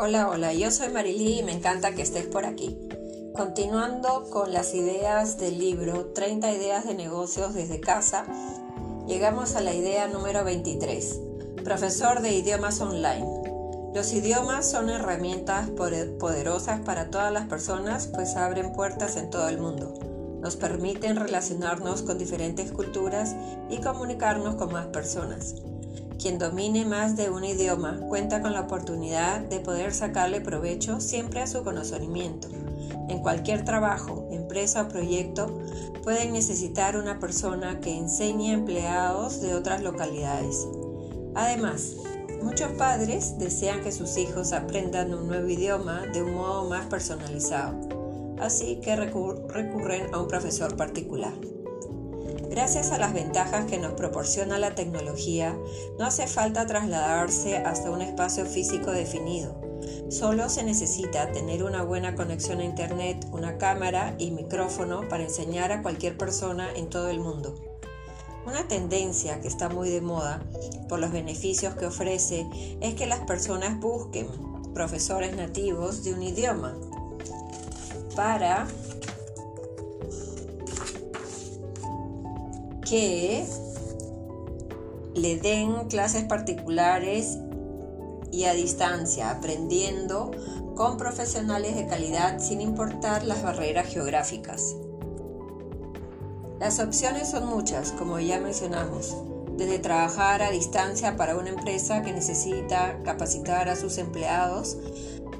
Hola, hola, yo soy Marily y me encanta que estés por aquí. Continuando con las ideas del libro 30 ideas de negocios desde casa, llegamos a la idea número 23, profesor de idiomas online. Los idiomas son herramientas poderosas para todas las personas, pues abren puertas en todo el mundo. Nos permiten relacionarnos con diferentes culturas y comunicarnos con más personas. Quien domine más de un idioma cuenta con la oportunidad de poder sacarle provecho siempre a su conocimiento. En cualquier trabajo, empresa o proyecto pueden necesitar una persona que enseñe a empleados de otras localidades. Además, muchos padres desean que sus hijos aprendan un nuevo idioma de un modo más personalizado, así que recurren a un profesor particular. Gracias a las ventajas que nos proporciona la tecnología, no hace falta trasladarse hasta un espacio físico definido. Solo se necesita tener una buena conexión a Internet, una cámara y micrófono para enseñar a cualquier persona en todo el mundo. Una tendencia que está muy de moda por los beneficios que ofrece es que las personas busquen profesores nativos de un idioma para que le den clases particulares y a distancia, aprendiendo con profesionales de calidad sin importar las barreras geográficas. Las opciones son muchas, como ya mencionamos, desde trabajar a distancia para una empresa que necesita capacitar a sus empleados,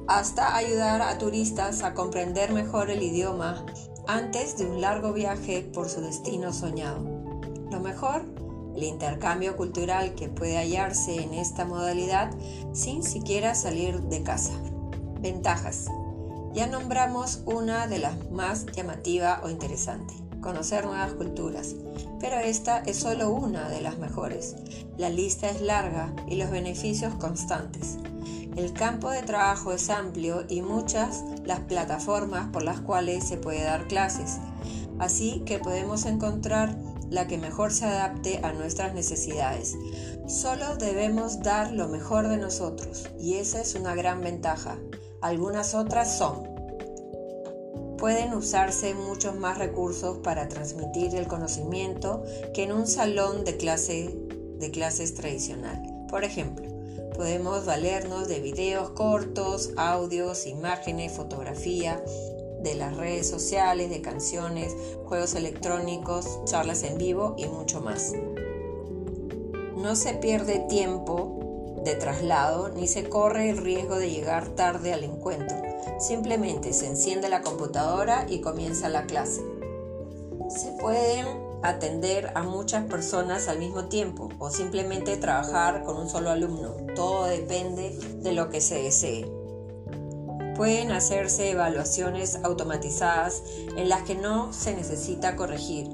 hasta ayudar a turistas a comprender mejor el idioma antes de un largo viaje por su destino soñado. Lo mejor, el intercambio cultural que puede hallarse en esta modalidad sin siquiera salir de casa. Ventajas. Ya nombramos una de las más llamativa o interesante, conocer nuevas culturas, pero esta es solo una de las mejores. La lista es larga y los beneficios constantes. El campo de trabajo es amplio y muchas las plataformas por las cuales se puede dar clases, así que podemos encontrar la que mejor se adapte a nuestras necesidades. Solo debemos dar lo mejor de nosotros y esa es una gran ventaja. Algunas otras son, pueden usarse muchos más recursos para transmitir el conocimiento que en un salón de, clase, de clases tradicional. Por ejemplo, podemos valernos de videos cortos, audios, imágenes, fotografía, de las redes sociales, de canciones, juegos electrónicos, charlas en vivo y mucho más. No se pierde tiempo de traslado ni se corre el riesgo de llegar tarde al encuentro. Simplemente se enciende la computadora y comienza la clase. Se pueden atender a muchas personas al mismo tiempo o simplemente trabajar con un solo alumno. Todo depende de lo que se desee pueden hacerse evaluaciones automatizadas en las que no se necesita corregir,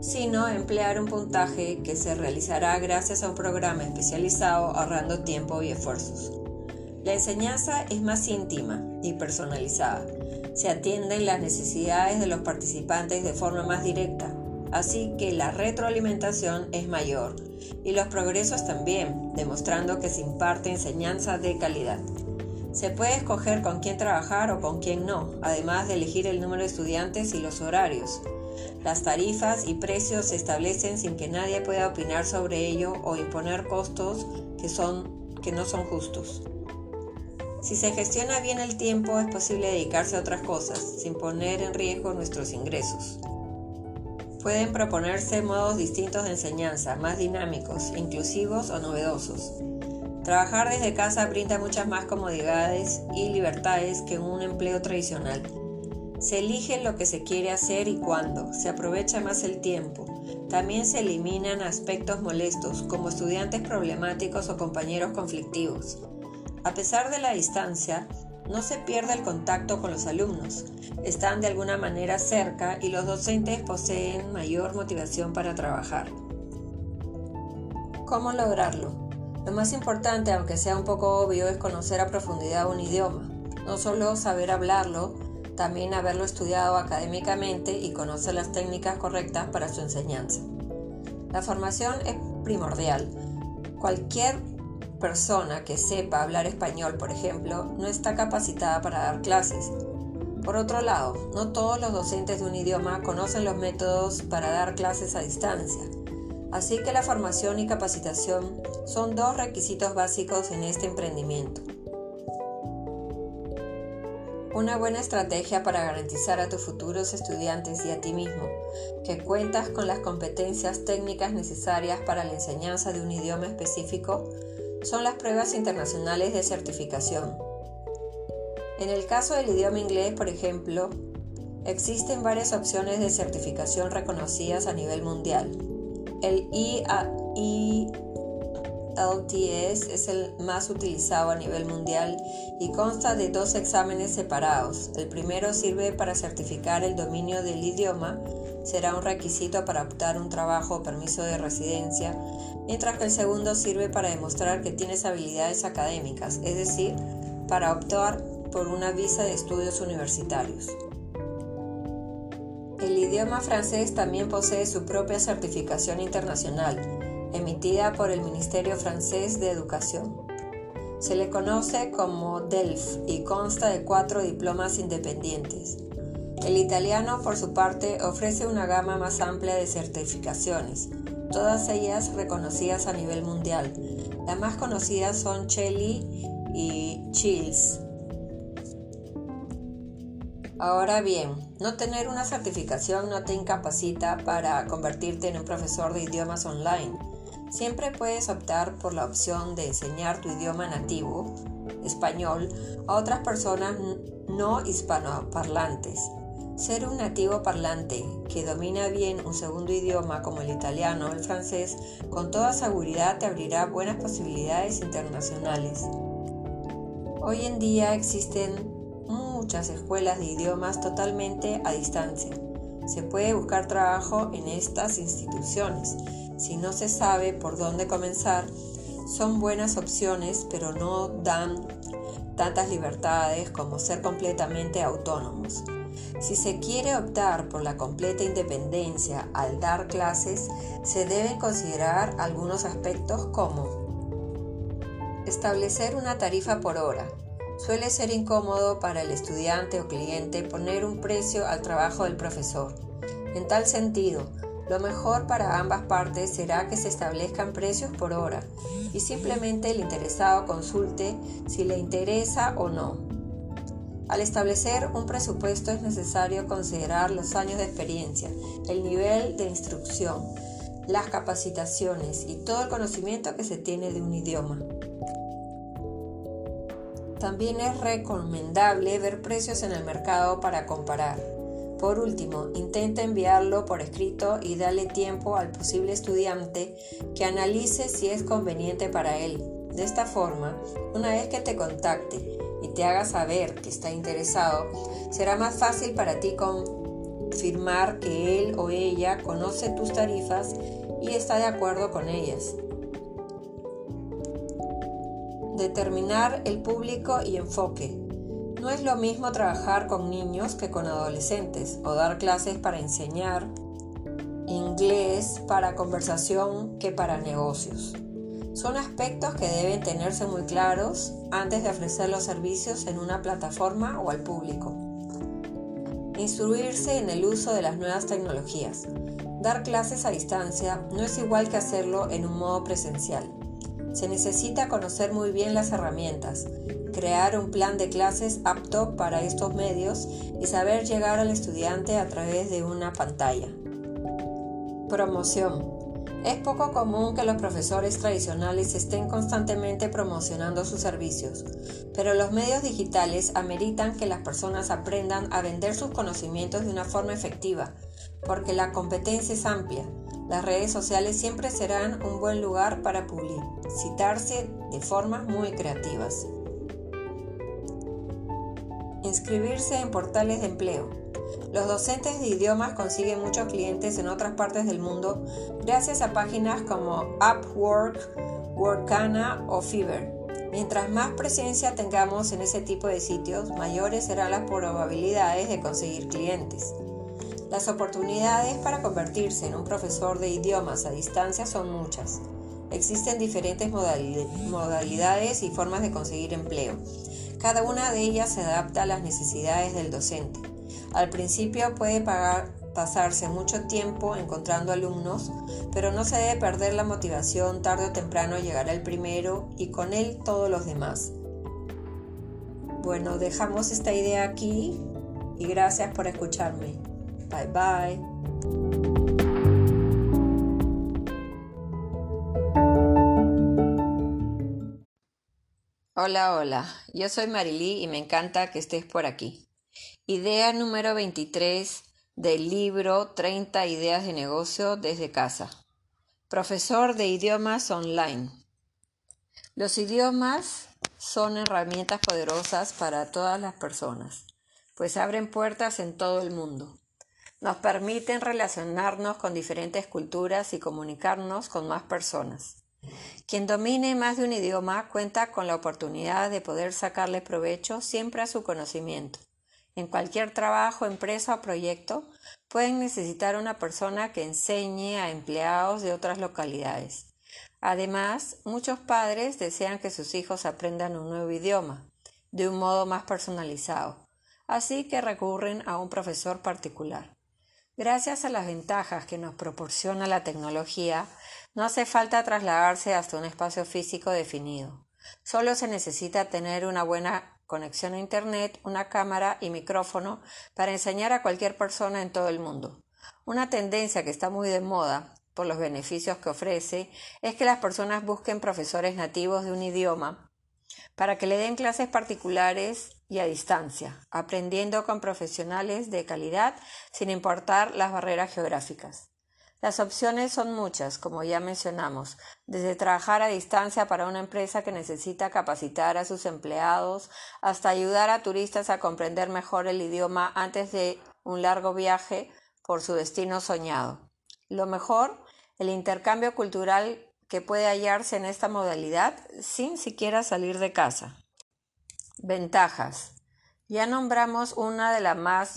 sino emplear un puntaje que se realizará gracias a un programa especializado ahorrando tiempo y esfuerzos. La enseñanza es más íntima y personalizada. Se atienden las necesidades de los participantes de forma más directa, así que la retroalimentación es mayor y los progresos también, demostrando que se imparte enseñanza de calidad. Se puede escoger con quién trabajar o con quién no, además de elegir el número de estudiantes y los horarios. Las tarifas y precios se establecen sin que nadie pueda opinar sobre ello o imponer costos que, son, que no son justos. Si se gestiona bien el tiempo es posible dedicarse a otras cosas sin poner en riesgo nuestros ingresos. Pueden proponerse modos distintos de enseñanza, más dinámicos, inclusivos o novedosos. Trabajar desde casa brinda muchas más comodidades y libertades que un empleo tradicional. Se elige lo que se quiere hacer y cuándo, se aprovecha más el tiempo. También se eliminan aspectos molestos como estudiantes problemáticos o compañeros conflictivos. A pesar de la distancia, no se pierde el contacto con los alumnos. Están de alguna manera cerca y los docentes poseen mayor motivación para trabajar. ¿Cómo lograrlo? Lo más importante, aunque sea un poco obvio, es conocer a profundidad un idioma. No solo saber hablarlo, también haberlo estudiado académicamente y conocer las técnicas correctas para su enseñanza. La formación es primordial. Cualquier persona que sepa hablar español, por ejemplo, no está capacitada para dar clases. Por otro lado, no todos los docentes de un idioma conocen los métodos para dar clases a distancia. Así que la formación y capacitación son dos requisitos básicos en este emprendimiento. Una buena estrategia para garantizar a tus futuros estudiantes y a ti mismo que cuentas con las competencias técnicas necesarias para la enseñanza de un idioma específico son las pruebas internacionales de certificación. En el caso del idioma inglés, por ejemplo, existen varias opciones de certificación reconocidas a nivel mundial. El IELTS es el más utilizado a nivel mundial y consta de dos exámenes separados. El primero sirve para certificar el dominio del idioma, será un requisito para optar un trabajo o permiso de residencia, mientras que el segundo sirve para demostrar que tienes habilidades académicas, es decir, para optar por una visa de estudios universitarios. El idioma francés también posee su propia certificación internacional, emitida por el Ministerio francés de Educación. Se le conoce como DELF y consta de cuatro diplomas independientes. El italiano, por su parte, ofrece una gama más amplia de certificaciones, todas ellas reconocidas a nivel mundial. Las más conocidas son Chelly y Chills. Ahora bien, no tener una certificación no te incapacita para convertirte en un profesor de idiomas online. Siempre puedes optar por la opción de enseñar tu idioma nativo, español, a otras personas no hispanoparlantes. Ser un nativo parlante que domina bien un segundo idioma como el italiano o el francés, con toda seguridad te abrirá buenas posibilidades internacionales. Hoy en día existen muchas escuelas de idiomas totalmente a distancia. Se puede buscar trabajo en estas instituciones. Si no se sabe por dónde comenzar, son buenas opciones, pero no dan tantas libertades como ser completamente autónomos. Si se quiere optar por la completa independencia al dar clases, se deben considerar algunos aspectos como establecer una tarifa por hora, Suele ser incómodo para el estudiante o cliente poner un precio al trabajo del profesor. En tal sentido, lo mejor para ambas partes será que se establezcan precios por hora y simplemente el interesado consulte si le interesa o no. Al establecer un presupuesto es necesario considerar los años de experiencia, el nivel de instrucción, las capacitaciones y todo el conocimiento que se tiene de un idioma. También es recomendable ver precios en el mercado para comparar. Por último, intenta enviarlo por escrito y dale tiempo al posible estudiante que analice si es conveniente para él. De esta forma, una vez que te contacte y te haga saber que está interesado, será más fácil para ti confirmar que él o ella conoce tus tarifas y está de acuerdo con ellas. Determinar el público y enfoque. No es lo mismo trabajar con niños que con adolescentes o dar clases para enseñar inglés para conversación que para negocios. Son aspectos que deben tenerse muy claros antes de ofrecer los servicios en una plataforma o al público. Instruirse en el uso de las nuevas tecnologías. Dar clases a distancia no es igual que hacerlo en un modo presencial. Se necesita conocer muy bien las herramientas, crear un plan de clases apto para estos medios y saber llegar al estudiante a través de una pantalla. Promoción. Es poco común que los profesores tradicionales estén constantemente promocionando sus servicios, pero los medios digitales ameritan que las personas aprendan a vender sus conocimientos de una forma efectiva, porque la competencia es amplia las redes sociales siempre serán un buen lugar para publicitarse de formas muy creativas. Inscribirse en portales de empleo. Los docentes de idiomas consiguen muchos clientes en otras partes del mundo gracias a páginas como Upwork, Workana o Fiverr. Mientras más presencia tengamos en ese tipo de sitios, mayores serán las probabilidades de conseguir clientes. Las oportunidades para convertirse en un profesor de idiomas a distancia son muchas. existen diferentes modalidades y formas de conseguir empleo. Cada una de ellas se adapta a las necesidades del docente. Al principio puede pasarse mucho tiempo encontrando alumnos, pero no se debe perder la motivación, tarde o temprano llegará el primero y con él todos los demás. Bueno, dejamos esta idea aquí y gracias por escucharme. Bye bye. Hola, hola, yo soy Marilí y me encanta que estés por aquí. Idea número 23 del libro 30 ideas de negocio desde casa. Profesor de idiomas online. Los idiomas son herramientas poderosas para todas las personas, pues abren puertas en todo el mundo. Nos permiten relacionarnos con diferentes culturas y comunicarnos con más personas. Quien domine más de un idioma cuenta con la oportunidad de poder sacarle provecho siempre a su conocimiento. En cualquier trabajo, empresa o proyecto pueden necesitar una persona que enseñe a empleados de otras localidades. Además, muchos padres desean que sus hijos aprendan un nuevo idioma, de un modo más personalizado, así que recurren a un profesor particular. Gracias a las ventajas que nos proporciona la tecnología, no hace falta trasladarse hasta un espacio físico definido. Solo se necesita tener una buena conexión a Internet, una cámara y micrófono para enseñar a cualquier persona en todo el mundo. Una tendencia que está muy de moda por los beneficios que ofrece es que las personas busquen profesores nativos de un idioma para que le den clases particulares y a distancia, aprendiendo con profesionales de calidad sin importar las barreras geográficas. Las opciones son muchas, como ya mencionamos, desde trabajar a distancia para una empresa que necesita capacitar a sus empleados hasta ayudar a turistas a comprender mejor el idioma antes de un largo viaje por su destino soñado. Lo mejor, el intercambio cultural que puede hallarse en esta modalidad sin siquiera salir de casa. Ventajas. Ya nombramos una de las más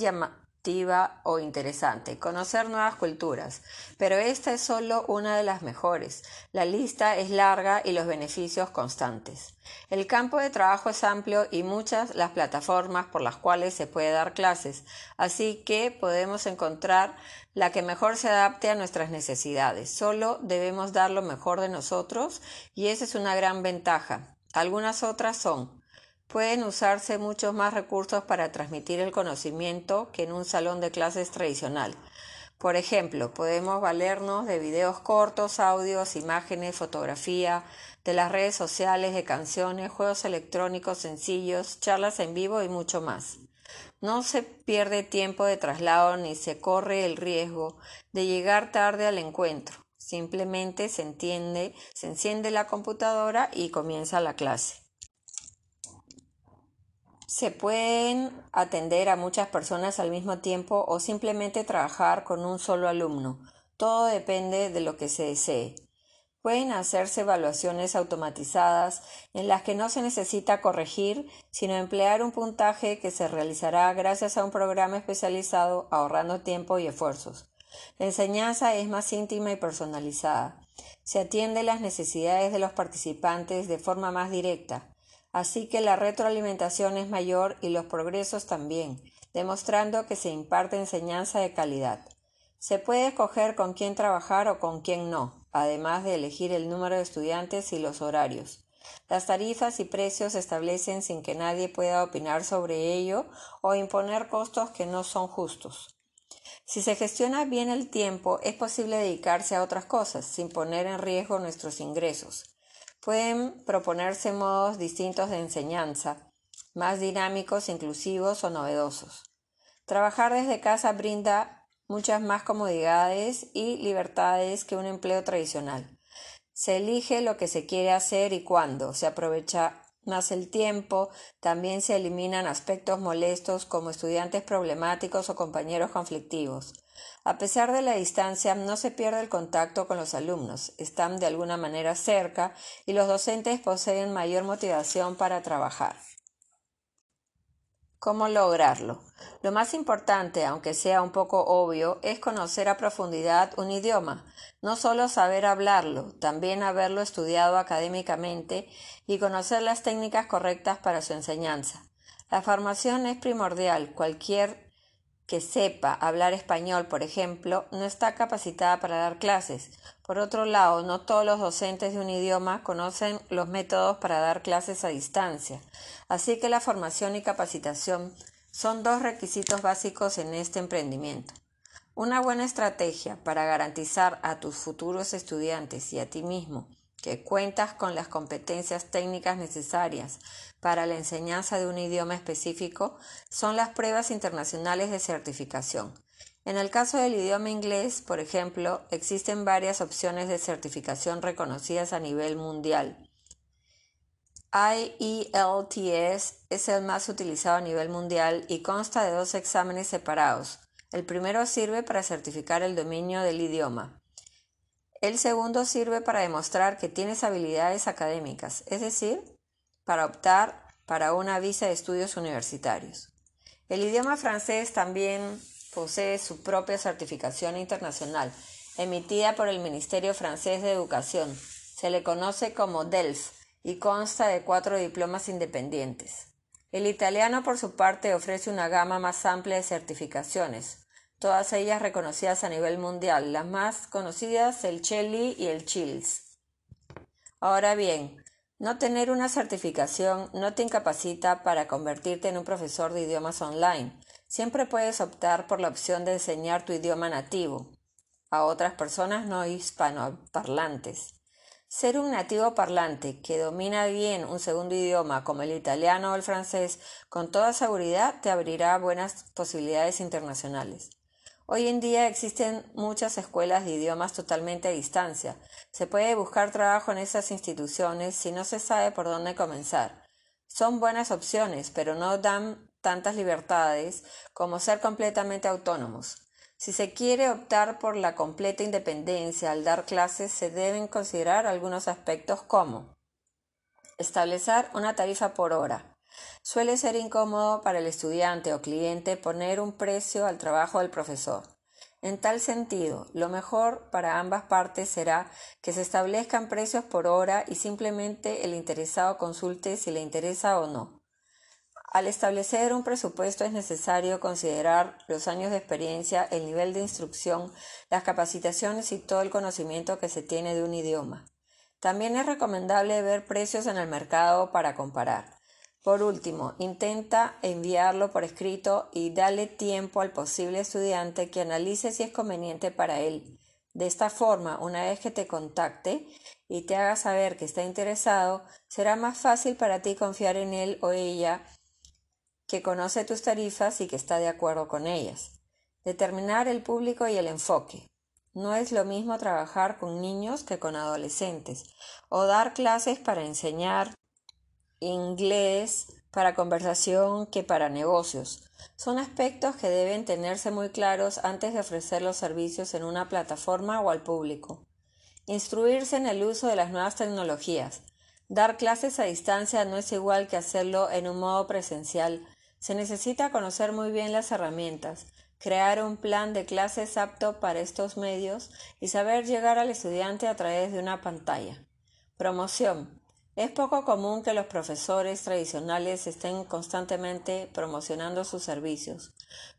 o interesante, conocer nuevas culturas, pero esta es solo una de las mejores. La lista es larga y los beneficios constantes. El campo de trabajo es amplio y muchas las plataformas por las cuales se puede dar clases, así que podemos encontrar la que mejor se adapte a nuestras necesidades. Solo debemos dar lo mejor de nosotros y esa es una gran ventaja. Algunas otras son Pueden usarse muchos más recursos para transmitir el conocimiento que en un salón de clases tradicional. Por ejemplo, podemos valernos de videos cortos, audios, imágenes, fotografía, de las redes sociales, de canciones, juegos electrónicos sencillos, charlas en vivo y mucho más. No se pierde tiempo de traslado ni se corre el riesgo de llegar tarde al encuentro. Simplemente se entiende, se enciende la computadora y comienza la clase. Se pueden atender a muchas personas al mismo tiempo o simplemente trabajar con un solo alumno. Todo depende de lo que se desee. Pueden hacerse evaluaciones automatizadas en las que no se necesita corregir, sino emplear un puntaje que se realizará gracias a un programa especializado ahorrando tiempo y esfuerzos. La enseñanza es más íntima y personalizada. Se atiende las necesidades de los participantes de forma más directa. Así que la retroalimentación es mayor y los progresos también, demostrando que se imparte enseñanza de calidad. Se puede escoger con quién trabajar o con quién no, además de elegir el número de estudiantes y los horarios. Las tarifas y precios se establecen sin que nadie pueda opinar sobre ello o imponer costos que no son justos. Si se gestiona bien el tiempo, es posible dedicarse a otras cosas sin poner en riesgo nuestros ingresos. Pueden proponerse modos distintos de enseñanza, más dinámicos, inclusivos o novedosos. Trabajar desde casa brinda muchas más comodidades y libertades que un empleo tradicional. Se elige lo que se quiere hacer y cuándo, se aprovecha más el tiempo, también se eliminan aspectos molestos como estudiantes problemáticos o compañeros conflictivos. A pesar de la distancia, no se pierde el contacto con los alumnos, están de alguna manera cerca y los docentes poseen mayor motivación para trabajar. ¿Cómo lograrlo? Lo más importante, aunque sea un poco obvio, es conocer a profundidad un idioma, no solo saber hablarlo, también haberlo estudiado académicamente y conocer las técnicas correctas para su enseñanza. La formación es primordial. Cualquier que sepa hablar español, por ejemplo, no está capacitada para dar clases. Por otro lado, no todos los docentes de un idioma conocen los métodos para dar clases a distancia. Así que la formación y capacitación son dos requisitos básicos en este emprendimiento. Una buena estrategia para garantizar a tus futuros estudiantes y a ti mismo que cuentas con las competencias técnicas necesarias para la enseñanza de un idioma específico son las pruebas internacionales de certificación. En el caso del idioma inglés, por ejemplo, existen varias opciones de certificación reconocidas a nivel mundial. IELTS es el más utilizado a nivel mundial y consta de dos exámenes separados. El primero sirve para certificar el dominio del idioma. El segundo sirve para demostrar que tienes habilidades académicas, es decir, para optar para una visa de estudios universitarios. El idioma francés también posee su propia certificación internacional, emitida por el Ministerio francés de Educación. Se le conoce como DELF y consta de cuatro diplomas independientes. El italiano, por su parte, ofrece una gama más amplia de certificaciones, todas ellas reconocidas a nivel mundial, las más conocidas el Chelly y el Chills. Ahora bien, no tener una certificación no te incapacita para convertirte en un profesor de idiomas online. Siempre puedes optar por la opción de enseñar tu idioma nativo a otras personas no hispanoparlantes. Ser un nativo parlante que domina bien un segundo idioma como el italiano o el francés, con toda seguridad te abrirá buenas posibilidades internacionales. Hoy en día existen muchas escuelas de idiomas totalmente a distancia. Se puede buscar trabajo en esas instituciones si no se sabe por dónde comenzar. Son buenas opciones, pero no dan tantas libertades como ser completamente autónomos. Si se quiere optar por la completa independencia al dar clases, se deben considerar algunos aspectos como establecer una tarifa por hora, Suele ser incómodo para el estudiante o cliente poner un precio al trabajo del profesor. En tal sentido, lo mejor para ambas partes será que se establezcan precios por hora y simplemente el interesado consulte si le interesa o no. Al establecer un presupuesto es necesario considerar los años de experiencia, el nivel de instrucción, las capacitaciones y todo el conocimiento que se tiene de un idioma. También es recomendable ver precios en el mercado para comparar. Por último, intenta enviarlo por escrito y dale tiempo al posible estudiante que analice si es conveniente para él. De esta forma, una vez que te contacte y te haga saber que está interesado, será más fácil para ti confiar en él o ella que conoce tus tarifas y que está de acuerdo con ellas. Determinar el público y el enfoque. No es lo mismo trabajar con niños que con adolescentes, o dar clases para enseñar inglés para conversación que para negocios. Son aspectos que deben tenerse muy claros antes de ofrecer los servicios en una plataforma o al público. Instruirse en el uso de las nuevas tecnologías. Dar clases a distancia no es igual que hacerlo en un modo presencial. Se necesita conocer muy bien las herramientas, crear un plan de clases apto para estos medios y saber llegar al estudiante a través de una pantalla. Promoción. Es poco común que los profesores tradicionales estén constantemente promocionando sus servicios,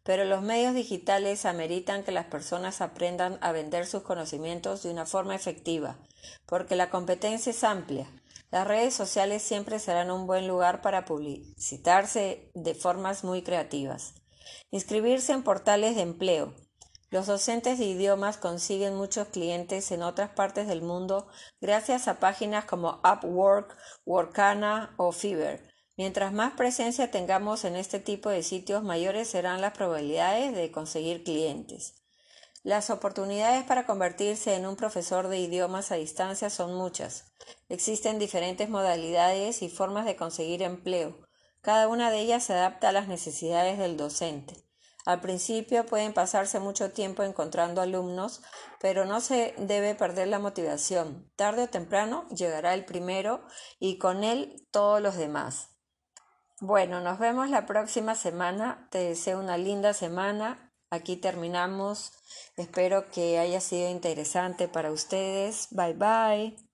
pero los medios digitales ameritan que las personas aprendan a vender sus conocimientos de una forma efectiva, porque la competencia es amplia. Las redes sociales siempre serán un buen lugar para publicitarse de formas muy creativas. Inscribirse en portales de empleo. Los docentes de idiomas consiguen muchos clientes en otras partes del mundo gracias a páginas como Upwork, Workana o Fiverr. Mientras más presencia tengamos en este tipo de sitios, mayores serán las probabilidades de conseguir clientes. Las oportunidades para convertirse en un profesor de idiomas a distancia son muchas. Existen diferentes modalidades y formas de conseguir empleo. Cada una de ellas se adapta a las necesidades del docente. Al principio pueden pasarse mucho tiempo encontrando alumnos, pero no se debe perder la motivación. Tarde o temprano llegará el primero y con él todos los demás. Bueno, nos vemos la próxima semana. Te deseo una linda semana. Aquí terminamos. Espero que haya sido interesante para ustedes. Bye bye.